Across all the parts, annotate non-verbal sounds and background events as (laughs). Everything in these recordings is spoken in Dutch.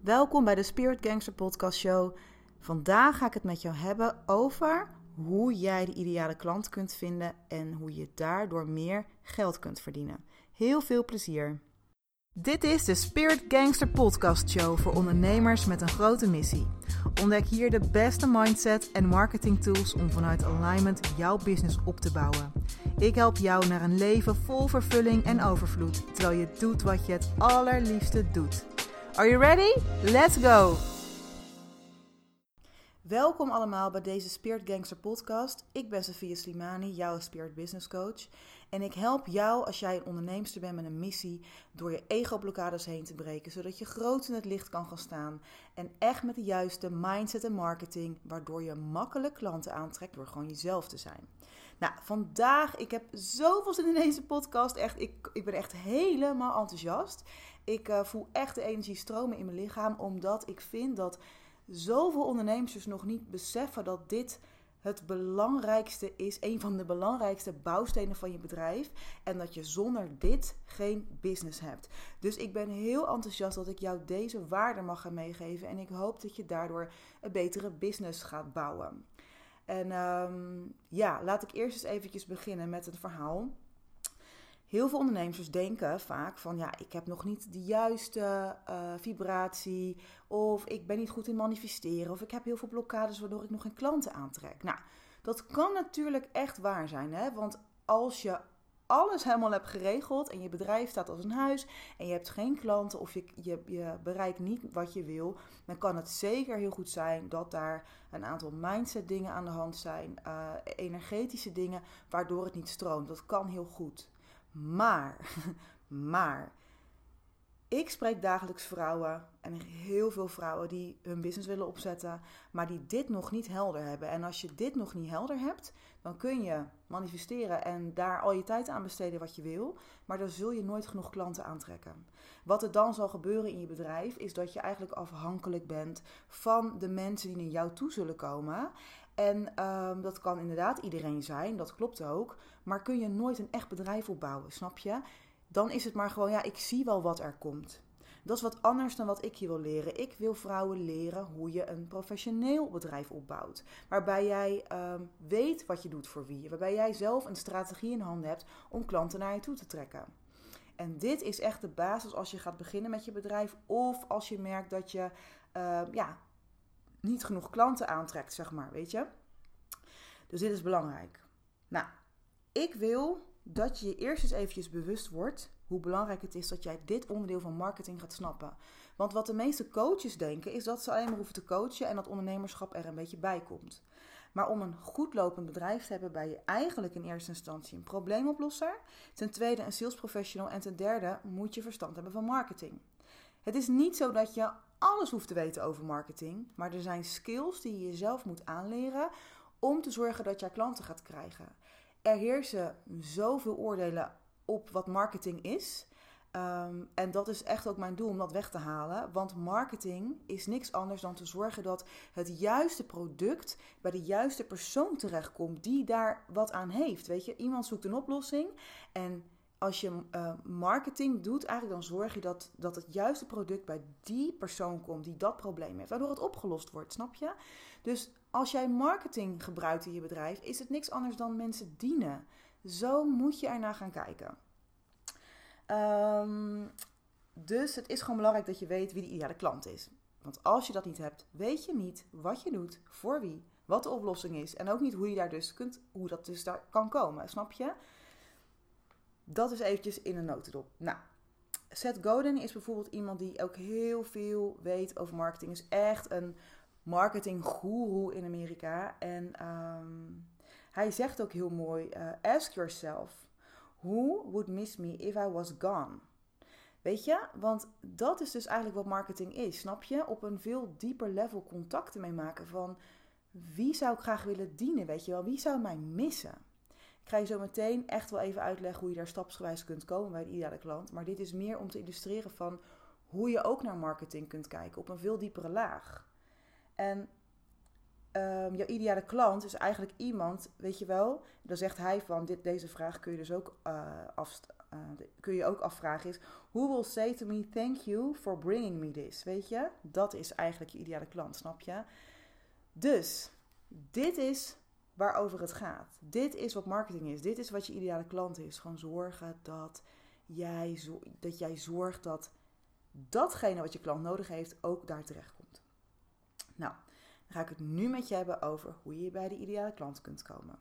Welkom bij de Spirit Gangster Podcast Show. Vandaag ga ik het met jou hebben over hoe jij de ideale klant kunt vinden en hoe je daardoor meer geld kunt verdienen. Heel veel plezier. Dit is de Spirit Gangster Podcast Show voor ondernemers met een grote missie. Ontdek hier de beste mindset en marketing tools om vanuit alignment jouw business op te bouwen. Ik help jou naar een leven vol vervulling en overvloed, terwijl je doet wat je het allerliefste doet. Are you ready? Let's go! Welkom allemaal bij deze Spirit Gangster podcast. Ik ben Sofia Slimani, jouw Spirit Business Coach. En ik help jou als jij een onderneemster bent met een missie door je ego-blokkades heen te breken, zodat je groot in het licht kan gaan staan. En echt met de juiste mindset en marketing, waardoor je makkelijk klanten aantrekt door gewoon jezelf te zijn. Nou, vandaag, ik heb zoveel zin in deze podcast. Echt, ik, ik ben echt helemaal enthousiast. Ik uh, voel echt de energie stromen in mijn lichaam, omdat ik vind dat zoveel ondernemers nog niet beseffen dat dit het belangrijkste is, een van de belangrijkste bouwstenen van je bedrijf. En dat je zonder dit geen business hebt. Dus ik ben heel enthousiast dat ik jou deze waarde mag gaan meegeven. En ik hoop dat je daardoor een betere business gaat bouwen. En um, ja, laat ik eerst eens eventjes beginnen met een verhaal. Heel veel ondernemers denken vaak van ja, ik heb nog niet de juiste uh, vibratie. Of ik ben niet goed in manifesteren. Of ik heb heel veel blokkades waardoor ik nog geen klanten aantrek. Nou, dat kan natuurlijk echt waar zijn. Hè? Want als je alles helemaal hebt geregeld en je bedrijf staat als een huis en je hebt geen klanten of je, je, bereikt niet wat je wil, dan kan het zeker heel goed zijn dat daar een aantal mindset dingen aan de hand zijn, uh, energetische dingen, waardoor het niet stroomt. Dat kan heel goed. Maar, (laughs) maar, ik spreek dagelijks vrouwen en heel veel vrouwen die hun business willen opzetten, maar die dit nog niet helder hebben. En als je dit nog niet helder hebt, dan kun je manifesteren en daar al je tijd aan besteden wat je wil, maar dan zul je nooit genoeg klanten aantrekken. Wat er dan zal gebeuren in je bedrijf, is dat je eigenlijk afhankelijk bent van de mensen die naar jou toe zullen komen. En um, dat kan inderdaad iedereen zijn, dat klopt ook. Maar kun je nooit een echt bedrijf opbouwen, snap je? Dan is het maar gewoon, ja, ik zie wel wat er komt. Dat is wat anders dan wat ik je wil leren. Ik wil vrouwen leren hoe je een professioneel bedrijf opbouwt. Waarbij jij um, weet wat je doet voor wie. Waarbij jij zelf een strategie in handen hebt om klanten naar je toe te trekken. En dit is echt de basis als je gaat beginnen met je bedrijf. Of als je merkt dat je uh, ja, niet genoeg klanten aantrekt, zeg maar, weet je. Dus dit is belangrijk. Nou, ik wil dat je je eerst eens eventjes bewust wordt hoe belangrijk het is dat jij dit onderdeel van marketing gaat snappen. Want wat de meeste coaches denken is dat ze alleen maar hoeven te coachen en dat ondernemerschap er een beetje bij komt. Maar om een goed lopend bedrijf te hebben, ben je eigenlijk in eerste instantie een probleemoplosser. Ten tweede een sales professional. En ten derde moet je verstand hebben van marketing. Het is niet zo dat je alles hoeft te weten over marketing. Maar er zijn skills die je jezelf moet aanleren om te zorgen dat jij klanten gaat krijgen. Er heersen zoveel oordelen op wat marketing is. Um, en dat is echt ook mijn doel om dat weg te halen. Want marketing is niks anders dan te zorgen dat het juiste product bij de juiste persoon terechtkomt die daar wat aan heeft. Weet je, iemand zoekt een oplossing en als je uh, marketing doet, eigenlijk dan zorg je dat, dat het juiste product bij die persoon komt die dat probleem heeft, waardoor het opgelost wordt, snap je? Dus als jij marketing gebruikt in je bedrijf, is het niks anders dan mensen dienen. Zo moet je ernaar gaan kijken. Um, dus het is gewoon belangrijk dat je weet wie de ideale klant is. Want als je dat niet hebt, weet je niet wat je doet, voor wie, wat de oplossing is. En ook niet hoe je daar dus kunt, hoe dat dus daar kan komen, snap je? Dat is eventjes in een notendop. Nou, Seth Godin is bijvoorbeeld iemand die ook heel veel weet over marketing. Is echt een marketing guru in Amerika. En um, hij zegt ook heel mooi: uh, Ask yourself, who would miss me if I was gone? Weet je, want dat is dus eigenlijk wat marketing is, snap je? Op een veel dieper level contacten mee maken van wie zou ik graag willen dienen, weet je wel? Wie zou mij missen? ga je zo meteen echt wel even uitleggen hoe je daar stapsgewijs kunt komen bij de ideale klant. Maar dit is meer om te illustreren van hoe je ook naar marketing kunt kijken op een veel diepere laag. En um, jouw ideale klant is eigenlijk iemand, weet je wel, dan zegt hij van dit, deze vraag kun je dus ook uh, uh, kun je ook afvragen is... Who will say to me thank you for bringing me this? Weet je? Dat is eigenlijk je ideale klant, snap je? Dus, dit is waarover het gaat. Dit is wat marketing is. Dit is wat je ideale klant is. Gewoon zorgen dat jij, dat jij zorgt dat datgene wat je klant nodig heeft ook daar terecht komt. Nou, dan ga ik het nu met je hebben over hoe je bij de ideale klant kunt komen.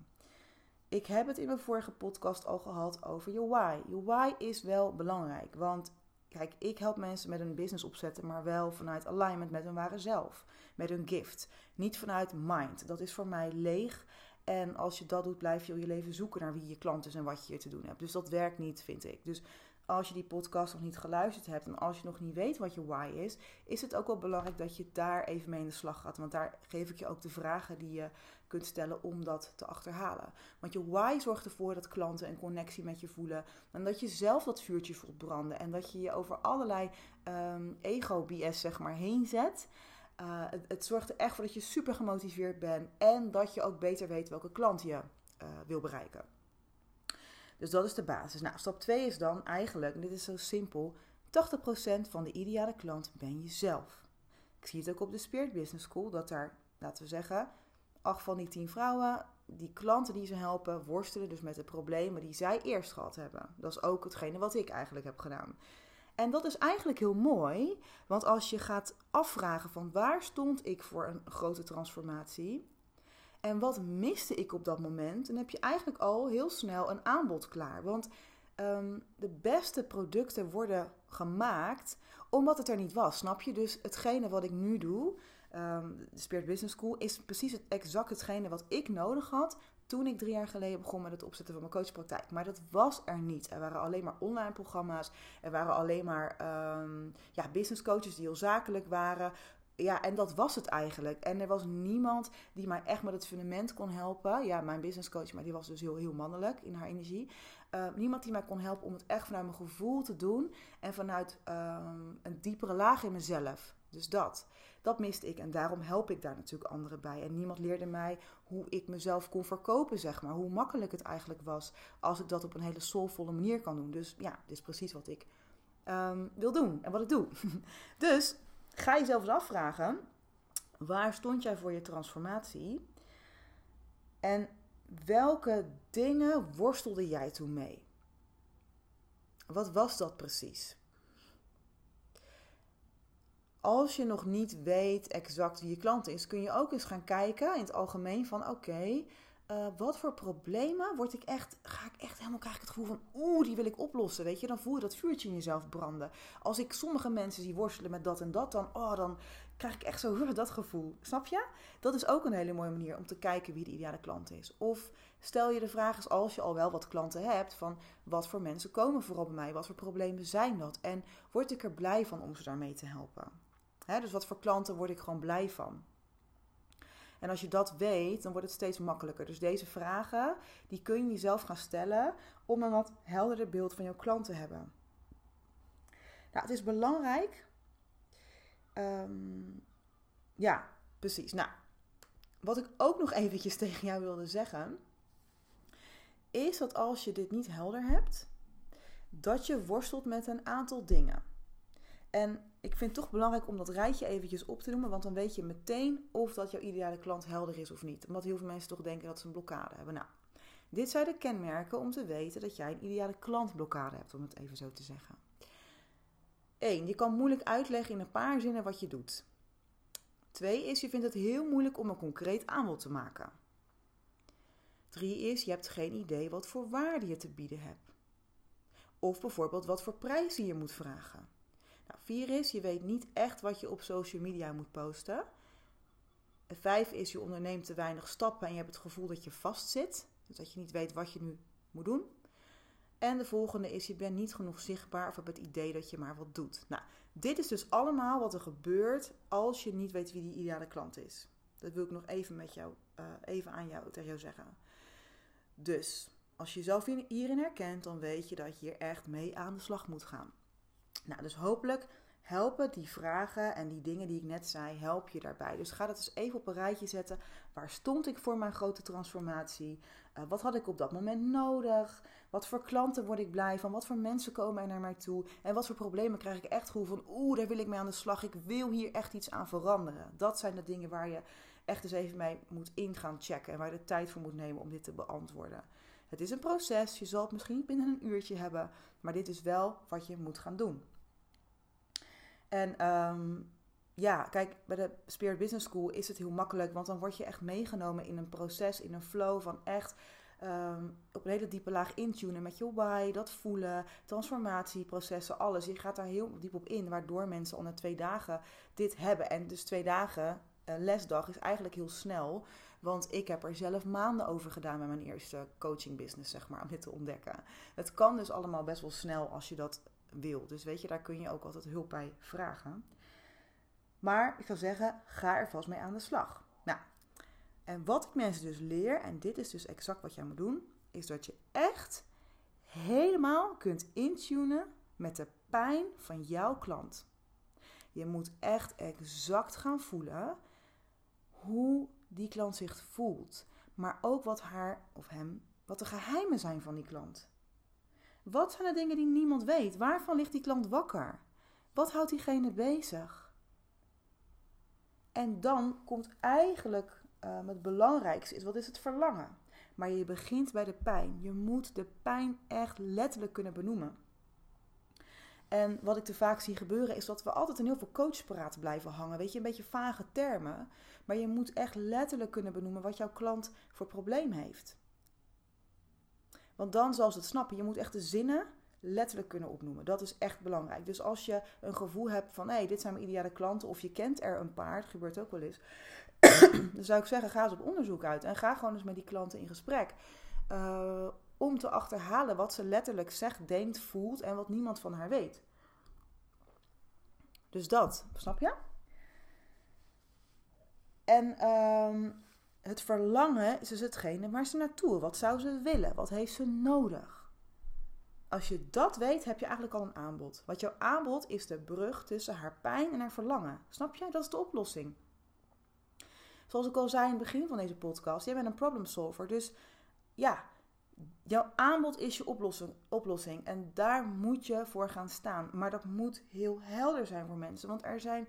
Ik heb het in mijn vorige podcast al gehad over je why. Je why is wel belangrijk, want kijk, ik help mensen met een business opzetten, maar wel vanuit alignment met hun ware zelf, met hun gift. Niet vanuit mind. Dat is voor mij leeg. En als je dat doet, blijf je je leven zoeken naar wie je klant is en wat je hier te doen hebt. Dus dat werkt niet, vind ik. Dus als je die podcast nog niet geluisterd hebt en als je nog niet weet wat je why is, is het ook wel belangrijk dat je daar even mee in de slag gaat. Want daar geef ik je ook de vragen die je kunt stellen om dat te achterhalen. Want je why zorgt ervoor dat klanten een connectie met je voelen. En dat je zelf dat vuurtje voelt branden. En dat je je over allerlei um, ego-BS zeg maar heen zet. Uh, het, zorgt er echt voor dat je super gemotiveerd bent. En dat je ook beter weet welke klant je uh, wil bereiken. Dus dat is de basis. Nou, stap 2 is dan eigenlijk, en dit is zo simpel, 80% van de ideale klant ben je zelf. Ik zie het ook op de Spirit Business School, dat daar, laten we zeggen, 8 van die 10 vrouwen, die klanten die ze helpen, worstelen dus met de problemen die zij eerst gehad hebben. Dat is ook hetgene wat ik eigenlijk heb gedaan. En dat is eigenlijk heel mooi, want als je gaat afvragen van waar stond ik voor een grote transformatie, en wat miste ik op dat moment? Dan heb je eigenlijk al heel snel een aanbod klaar. Want um, de beste producten worden gemaakt omdat het er niet was. Snap je? Dus hetgene wat ik nu doe, um, de Spirit Business School, is precies het, exact hetgene wat ik nodig had toen ik drie jaar geleden begon met het opzetten van mijn coachpraktijk. Maar dat was er niet. Er waren alleen maar online programma's. Er waren alleen maar um, ja, business coaches die heel zakelijk waren ja, en dat was het eigenlijk. En er was niemand die mij echt met het fundament kon helpen. Ja, mijn business coach, maar die was dus heel, heel mannelijk in haar energie. Uh, niemand die mij kon helpen om het echt vanuit mijn gevoel te doen. En vanuit um, een diepere laag in mezelf. Dus dat. Dat miste ik. En daarom help ik daar natuurlijk anderen bij. En niemand leerde mij hoe ik mezelf kon verkopen, zeg maar. Hoe makkelijk het eigenlijk was als ik dat op een hele soulvolle manier kan doen. Dus ja, dit is precies wat ik um, wil doen en wat ik doe. (laughs) dus Ga jezelf eens afvragen, waar stond jij voor je transformatie? En welke dingen worstelde jij toen mee? Wat was dat precies? Als je nog niet weet exact wie je klant is, kun je ook eens gaan kijken in het algemeen van oké, uh, wat voor problemen word ik echt, ga ik echt helemaal, krijg ik het gevoel van, oeh, die wil ik oplossen, weet je. Dan voel je dat vuurtje in jezelf branden. Als ik sommige mensen zie worstelen met dat en dat, dan, oh, dan krijg ik echt zo (laughs) dat gevoel. Snap je? Dat is ook een hele mooie manier om te kijken wie de ideale klant is. Of stel je de vraag eens, als je al wel wat klanten hebt, van wat voor mensen komen vooral bij mij? Wat voor problemen zijn dat? En word ik er blij van om ze daarmee te helpen? Dus wat voor klanten word ik gewoon blij van? En als je dat weet, dan wordt het steeds makkelijker. Dus deze vragen, die kun je jezelf gaan stellen om een wat helderder beeld van jouw klant te hebben. Nou, het is belangrijk. Um, ja, precies. Nou, wat ik ook nog eventjes (laughs) tegen jou wilde zeggen, is dat als je dit niet helder hebt, dat je worstelt met een aantal dingen. En ik vind het toch belangrijk om dat rijtje eventjes op te noemen, want dan weet je meteen of dat jouw ideale klant helder is of niet. Omdat heel veel mensen toch denken dat ze een blokkade hebben. Nou, dit zijn de kenmerken om te weten dat jij een ideale klantblokkade hebt, om het even zo te zeggen. 1. Je kan moeilijk uitleggen in een paar zinnen wat je doet. 2 is je vindt het heel moeilijk om een concreet aanbod te maken. 3 is je hebt geen idee wat voor waarde je te bieden hebt. Of bijvoorbeeld wat voor prijzen je moet vragen. Nou, vier is, je weet niet echt wat je op social media moet posten. vijf is, je onderneemt te weinig stappen en je hebt het gevoel dat je vastzit. Dus dat je niet weet wat je nu moet doen. En de volgende is, je bent niet genoeg zichtbaar of hebt het idee dat je maar wat doet. Nou, dit is dus allemaal wat er gebeurt als je niet weet wie die ideale klant is. Dat wil ik nog even, met jou, uh, even aan jou, jou zeggen. Dus, als je jezelf hierin herkent, dan weet je dat je hier echt mee aan de slag moet gaan. Nou, dus hopelijk helpen die vragen en die dingen die ik net zei, help je daarbij. Dus ga dat eens even op een rijtje zetten. Waar stond ik voor mijn grote transformatie? Uh, wat had ik op dat moment nodig? Wat voor klanten word ik blij van? Wat voor mensen komen er naar mij toe? En wat voor problemen krijg ik echt gevoel van, oeh, daar wil ik mee aan de slag. Ik wil hier echt iets aan veranderen. Dat zijn de dingen waar je echt eens even mee moet ingaan checken. En waar je de tijd voor moet nemen om dit te beantwoorden. Het is een proces. Je zal het misschien binnen een uurtje hebben. Maar dit is wel wat je moet gaan doen. En um, ja, kijk, bij de Spirit Business School is het heel makkelijk. Want dan word je echt meegenomen in een proces, in een flow van echt um, op een hele diepe laag intunen met je why, dat voelen, transformatieprocessen, alles. Je gaat daar heel diep op in, waardoor mensen al na twee dagen dit hebben. En dus twee dagen uh, lesdag is eigenlijk heel snel. Want ik heb er zelf maanden over gedaan met mijn eerste coaching business, zeg maar, om dit te ontdekken. Het kan dus allemaal best wel snel als je dat wil. Dus weet je, daar kun je ook altijd hulp bij vragen. Maar ik zou zeggen, ga er vast mee aan de slag. Nou, en wat ik mensen dus leer, en dit is dus exact wat jij moet doen, is dat je echt helemaal kunt intunen met de pijn van jouw klant. Je moet echt exact gaan voelen hoe die klant zich voelt, maar ook wat haar of hem, wat de geheimen zijn van die klant. Wat zijn de dingen die niemand weet? Waarvan ligt die klant wakker? Wat houdt diegene bezig? En dan komt eigenlijk uh, het belangrijkste is, wat is het verlangen? Maar je begint bij de pijn. Je moet de pijn echt letterlijk kunnen benoemen. En wat ik te vaak zie gebeuren is dat we altijd in heel veel coachpraat blijven hangen. Weet je, een beetje vage termen. Maar je moet echt letterlijk kunnen benoemen wat jouw klant voor probleem heeft. Want dan zal ze het snappen. Je moet echt de zinnen letterlijk kunnen opnoemen. Dat is echt belangrijk. Dus als je een gevoel hebt van, hé, dit zijn mijn ideale klanten, of je kent er een paar, dat gebeurt ook wel eens, (clears throat) dan zou ik zeggen, ga eens op onderzoek uit en ga gewoon eens met die klanten in gesprek. Uh, om te achterhalen wat ze letterlijk zegt, denkt, voelt en wat niemand van haar weet. Dus dat, snap je? En um, het verlangen is dus hetgene waar ze naartoe. Wat zou ze willen? Wat heeft ze nodig? Als je dat weet, heb je eigenlijk al een aanbod. Wat jouw aanbod is de brug tussen haar pijn en haar verlangen. Snap je? Dat is de oplossing. Zoals ik al zei in het begin van deze podcast, jij bent een problem solver. Dus ja, jouw aanbod is je oplossing, oplossing. En daar moet je voor gaan staan. Maar dat moet heel helder zijn voor mensen. Want er zijn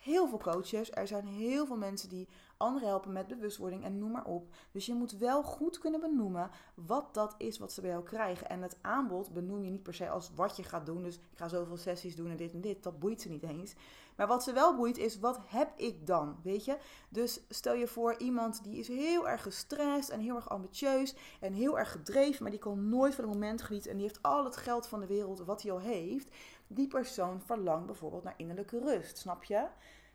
heel veel coaches. Er zijn heel veel mensen die anderen helpen met bewustwording en noem maar op. Dus je moet wel goed kunnen benoemen wat dat is wat ze bij jou krijgen. En het aanbod benoem je niet per se als wat je gaat doen. Dus ik ga zoveel sessies doen en dit en dit. Dat boeit ze niet eens. Maar wat ze wel boeit is, wat heb ik dan? Weet je? Dus stel je voor iemand die is heel erg gestrest en heel erg ambitieus en heel erg gedreven, maar die kan nooit van het moment genieten en die heeft al het geld van de wereld wat hij al heeft. Die persoon verlangt bijvoorbeeld naar innerlijke rust, snap je?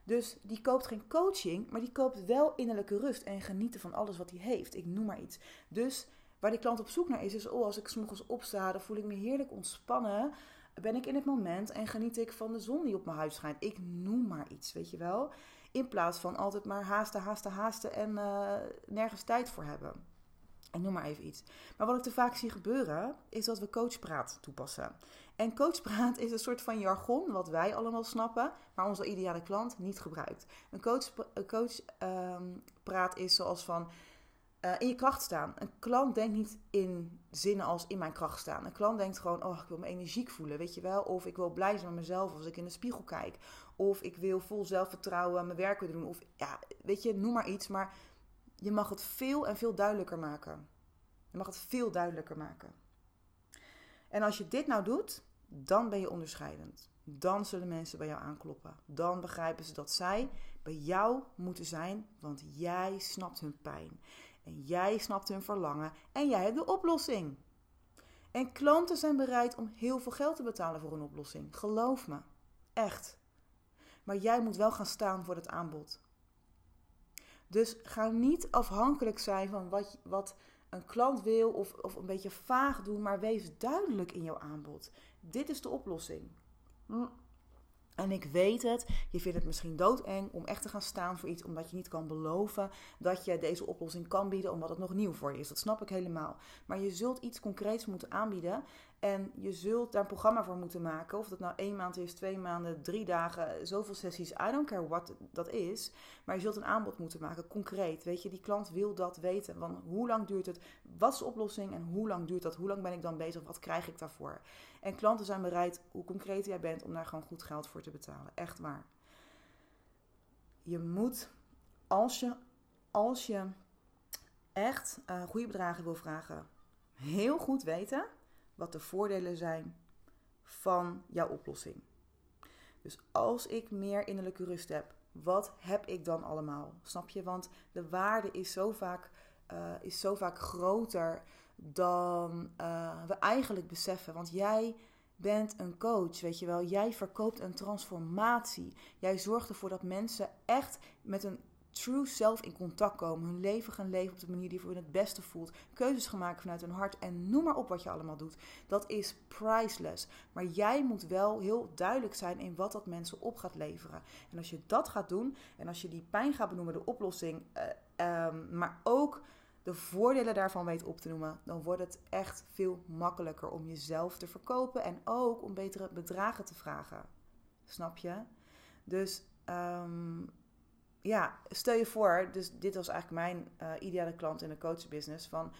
Dus die koopt geen coaching, maar die koopt wel innerlijke rust en genieten van alles wat hij heeft. Ik noem maar iets. Dus waar die klant op zoek naar is, is: oh, als ik s'morgens opsta, dan voel ik me heerlijk ontspannen. Ben ik in het moment en geniet ik van de zon die op mijn huid schijnt. Ik noem maar iets, weet je wel. In plaats van altijd maar haasten, haasten, haasten en uh, nergens tijd voor hebben. Ik noem maar even iets. Maar wat ik te vaak zie gebeuren, is dat we coachpraat toepassen. En coachpraat is een soort van jargon wat wij allemaal snappen, maar onze ideale klant niet gebruikt. Een coachpraat coach, um, is zoals van uh, in je kracht staan. Een klant denkt niet in zinnen als in mijn kracht staan. Een klant denkt gewoon, oh, ik wil me energiek voelen, weet je wel. Of ik wil blij zijn met mezelf als ik in de spiegel kijk. Of ik wil vol zelfvertrouwen mijn werk doen. Of ja, weet je, noem maar iets. Maar je mag het veel en veel duidelijker maken. Je mag het veel duidelijker maken. En als je dit nou doet, dan ben je onderscheidend. Dan zullen mensen bij jou aankloppen. Dan begrijpen ze dat zij bij jou moeten zijn, want jij snapt hun pijn. En jij snapt hun verlangen en jij hebt de oplossing. En klanten zijn bereid om heel veel geld te betalen voor een oplossing. Geloof me. Echt. Maar jij moet wel gaan staan voor het aanbod. Dus ga niet afhankelijk zijn van wat, wat een klant wil of, of een beetje vaag doen, maar wees duidelijk in jouw aanbod. Dit is de oplossing. Hm. En ik weet het, je vindt het misschien doodeng om echt te gaan staan voor iets, omdat je niet kan beloven dat je deze oplossing kan bieden, omdat het nog nieuw voor je is. Dat snap ik helemaal. Maar je zult iets concreets moeten aanbieden En je zult daar een programma voor moeten maken. Of dat nou één maand is, twee maanden, drie dagen, zoveel sessies. I don't care what dat is. Maar je zult een aanbod moeten maken, concreet. Weet je, die klant wil dat weten. Want hoe lang duurt het? Wat is de oplossing? En hoe lang duurt dat? Hoe lang ben ik dan bezig? Wat krijg ik daarvoor? En klanten zijn bereid, hoe concreet jij bent, om daar gewoon goed geld voor te betalen. Echt waar. Je moet, als je, als je echt uh, goede bedragen wil vragen, heel goed weten wat de voordelen zijn van jouw oplossing. Dus als ik meer innerlijke rust heb, wat heb ik dan allemaal? Snap je? Want de waarde is zo vaak, uh, is zo vaak groter dan uh, we eigenlijk beseffen. Want jij bent een coach, weet je wel. Jij verkoopt een transformatie. Jij zorgt ervoor dat mensen echt met een true self in contact komen. Hun leven gaan leven op de manier die voor hun het beste voelt. Keuzes gaan maken vanuit hun hart. En noem maar op wat je allemaal doet. Dat is priceless. Maar jij moet wel heel duidelijk zijn in wat dat mensen op gaat leveren. En als je dat gaat doen. En als je die pijn gaat benoemen, de oplossing. Uh, um, maar ook de voordelen daarvan weet op te noemen, dan wordt het echt veel makkelijker om jezelf te verkopen en ook om betere bedragen te vragen. Snap je? Dus um, ja, stel je voor, dus dit was eigenlijk mijn uh, ideale klant in de coachbusiness. Van,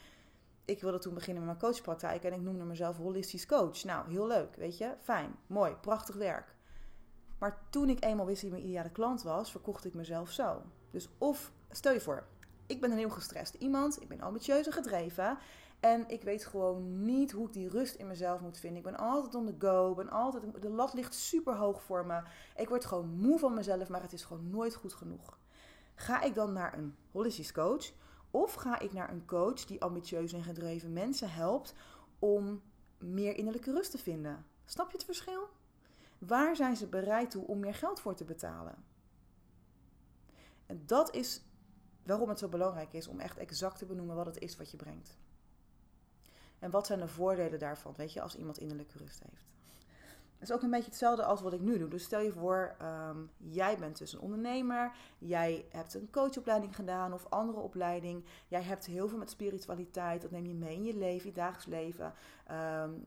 ik wilde toen beginnen met mijn coachpraktijk en ik noemde mezelf holistisch coach. Nou, heel leuk, weet je? Fijn, mooi, prachtig werk. Maar toen ik eenmaal wist wie mijn ideale klant was, verkocht ik mezelf zo. Dus of, stel je voor, ik ben een heel gestrest iemand, ik ben ambitieus en gedreven. En ik weet gewoon niet hoe ik die rust in mezelf moet vinden. Ik ben altijd on the go. Ben altijd, de lat ligt super hoog voor me. Ik word gewoon moe van mezelf, maar het is gewoon nooit goed genoeg. Ga ik dan naar een holistisch coach? Of ga ik naar een coach die ambitieus en gedreven mensen helpt om meer innerlijke rust te vinden? Snap je het verschil? Waar zijn ze bereid toe om meer geld voor te betalen? En dat is waarom het zo belangrijk is om echt exact te benoemen wat het is wat je brengt. En wat zijn de voordelen daarvan, weet je, als iemand innerlijke rust heeft. Het is ook een beetje hetzelfde als wat ik nu doe. Dus stel je voor, um, jij bent dus een ondernemer, jij hebt een coachopleiding gedaan of andere opleiding. Jij hebt heel veel met spiritualiteit, dat neem je mee in je leven, je dagelijks leven. Um,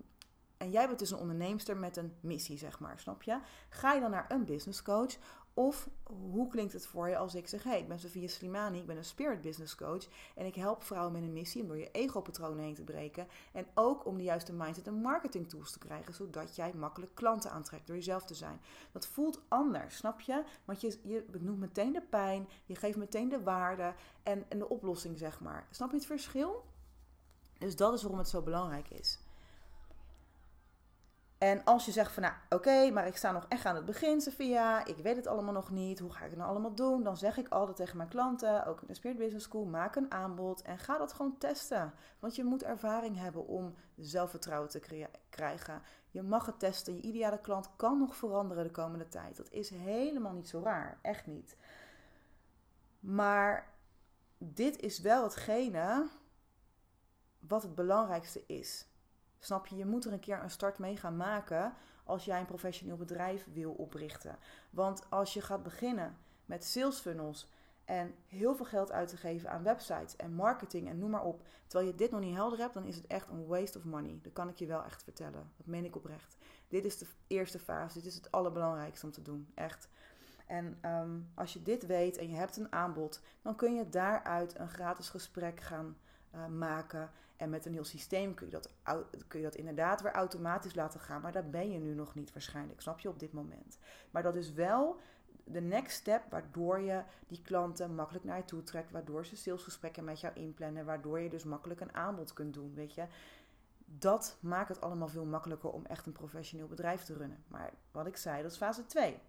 en jij bent dus een onderneemster met een missie, zeg maar, snap je? Ga je dan naar een business coach of hoe klinkt het voor je als ik zeg: hey, ik ben Sofia Slimani, ik ben een spirit business coach en ik help vrouwen met een missie om door je ego-patronen heen te breken en ook om de juiste mindset en marketing tools te krijgen, zodat jij makkelijk klanten aantrekt door jezelf te zijn. Dat voelt anders, snap je? Want je, je benoemt meteen de pijn, je geeft meteen de waarde en, en de oplossing, zeg maar. Snap je het verschil? Dus dat is waarom het zo belangrijk is. En als je zegt van nou oké, maar ik sta nog echt aan het begin, Sophia, ik weet het allemaal nog niet, hoe ga ik het nou allemaal doen? Dan zeg ik altijd tegen mijn klanten, ook in de Spirit Business School, maak een aanbod en ga dat gewoon testen. Want je moet ervaring hebben om zelfvertrouwen te krijgen. Je mag het testen, je ideale klant kan nog veranderen de komende tijd. Dat is helemaal niet zo raar, echt niet. Maar dit is wel hetgene wat het belangrijkste is. Snap je? Je moet er een keer een start mee gaan maken als jij een professioneel bedrijf wil oprichten. Want als je gaat beginnen met sales funnels en heel veel geld uit te geven aan websites en marketing en noem maar op, terwijl je dit nog niet helder hebt, dan is het echt een waste of money. Dat kan ik je wel echt vertellen. Dat meen ik oprecht. Dit is de eerste fase. Dit is het allerbelangrijkste om te doen. Echt. En um, als je dit weet en je hebt een aanbod, dan kun je daaruit een gratis gesprek gaan uh, maken. En met een heel systeem kun je, dat, kun je dat inderdaad weer automatisch laten gaan. Maar daar ben je nu nog niet waarschijnlijk, snap je, op dit moment. Maar dat is wel de next step waardoor je die klanten makkelijk naar je toe trekt. Waardoor ze salesgesprekken met jou inplannen. Waardoor je dus makkelijk een aanbod kunt doen, weet je. Dat maakt het allemaal veel makkelijker om echt een professioneel bedrijf te runnen. Maar wat ik zei, dat is fase 2.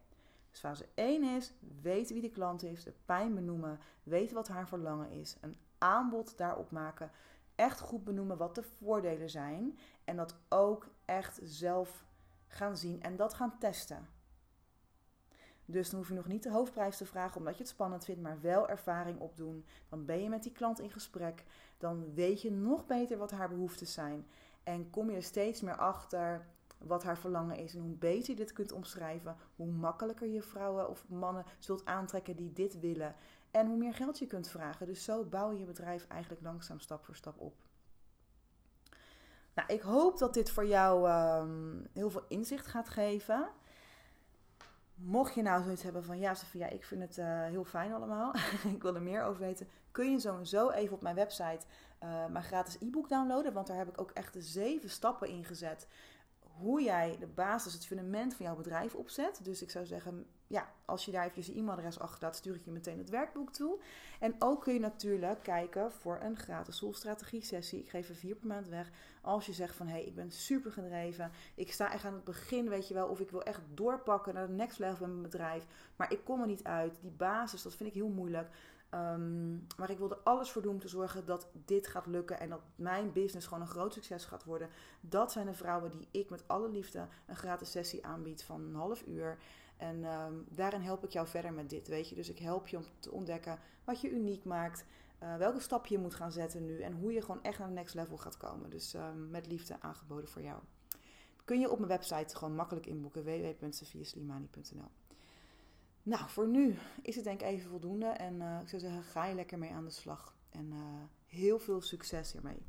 Dus fase 1 is weten wie de klant is, de pijn benoemen, weten wat haar verlangen is, een aanbod daarop maken echt goed benoemen wat de voordelen zijn. En dat ook echt zelf gaan zien en dat gaan testen. Dus dan hoef je nog niet de hoofdprijs te vragen omdat je het spannend vindt, maar wel ervaring opdoen. Dan ben je met die klant in gesprek. Dan weet je nog beter wat haar behoeften zijn. En kom je er steeds meer achter wat haar verlangen is. En hoe beter je dit kunt omschrijven, hoe makkelijker je vrouwen of mannen zult aantrekken die dit willen. En hoe meer geld je kunt vragen. Dus zo bouw je je bedrijf eigenlijk langzaam stap voor stap op. Nou, ik hoop dat dit voor jou ehm, heel veel inzicht gaat geven. Mocht je nou zoiets hebben van ja, Sophia, ik vind het uh, heel fijn allemaal. (laughs) ik wil er meer over weten. Kun je sowieso even op mijn website uh, mijn gratis e-book downloaden. Want daar heb ik ook echt de zeven stappen in gezet hoe jij de basis, het fundament van jouw bedrijf opzet. Dus ik zou zeggen, ja, als je daar even je e-mailadres achterlaat, stuur ik je meteen het werkboek toe. En ook kun je natuurlijk kijken voor een gratis solstrategie sessie. Ik geef er vier per maand weg. Als je zegt van, hé, hey, ik ben super gedreven. Ik sta echt aan het begin, weet je wel. Of ik wil echt doorpakken naar de next level met mijn bedrijf. Maar ik kom er niet uit. Die basis, dat vind ik heel moeilijk. Um, maar ik wil er alles voor doen om te zorgen dat dit gaat lukken en dat mijn business gewoon een groot succes gaat worden. Dat zijn de vrouwen die ik met alle liefde een gratis sessie aanbied van een half uur. En um, daarin help ik jou verder met dit, weet je. Dus ik help je om te ontdekken wat je uniek maakt, uh, welke stap je moet gaan zetten nu en hoe je gewoon echt naar de next level gaat komen. Dus um, met liefde aangeboden voor jou. Kun je op mijn website gewoon makkelijk inboeken www.sofiaslimani.nl nou, voor nu is het denk ik even voldoende. En uh, ik zou zeggen, ga je lekker mee aan de slag. En uh, heel veel succes hiermee.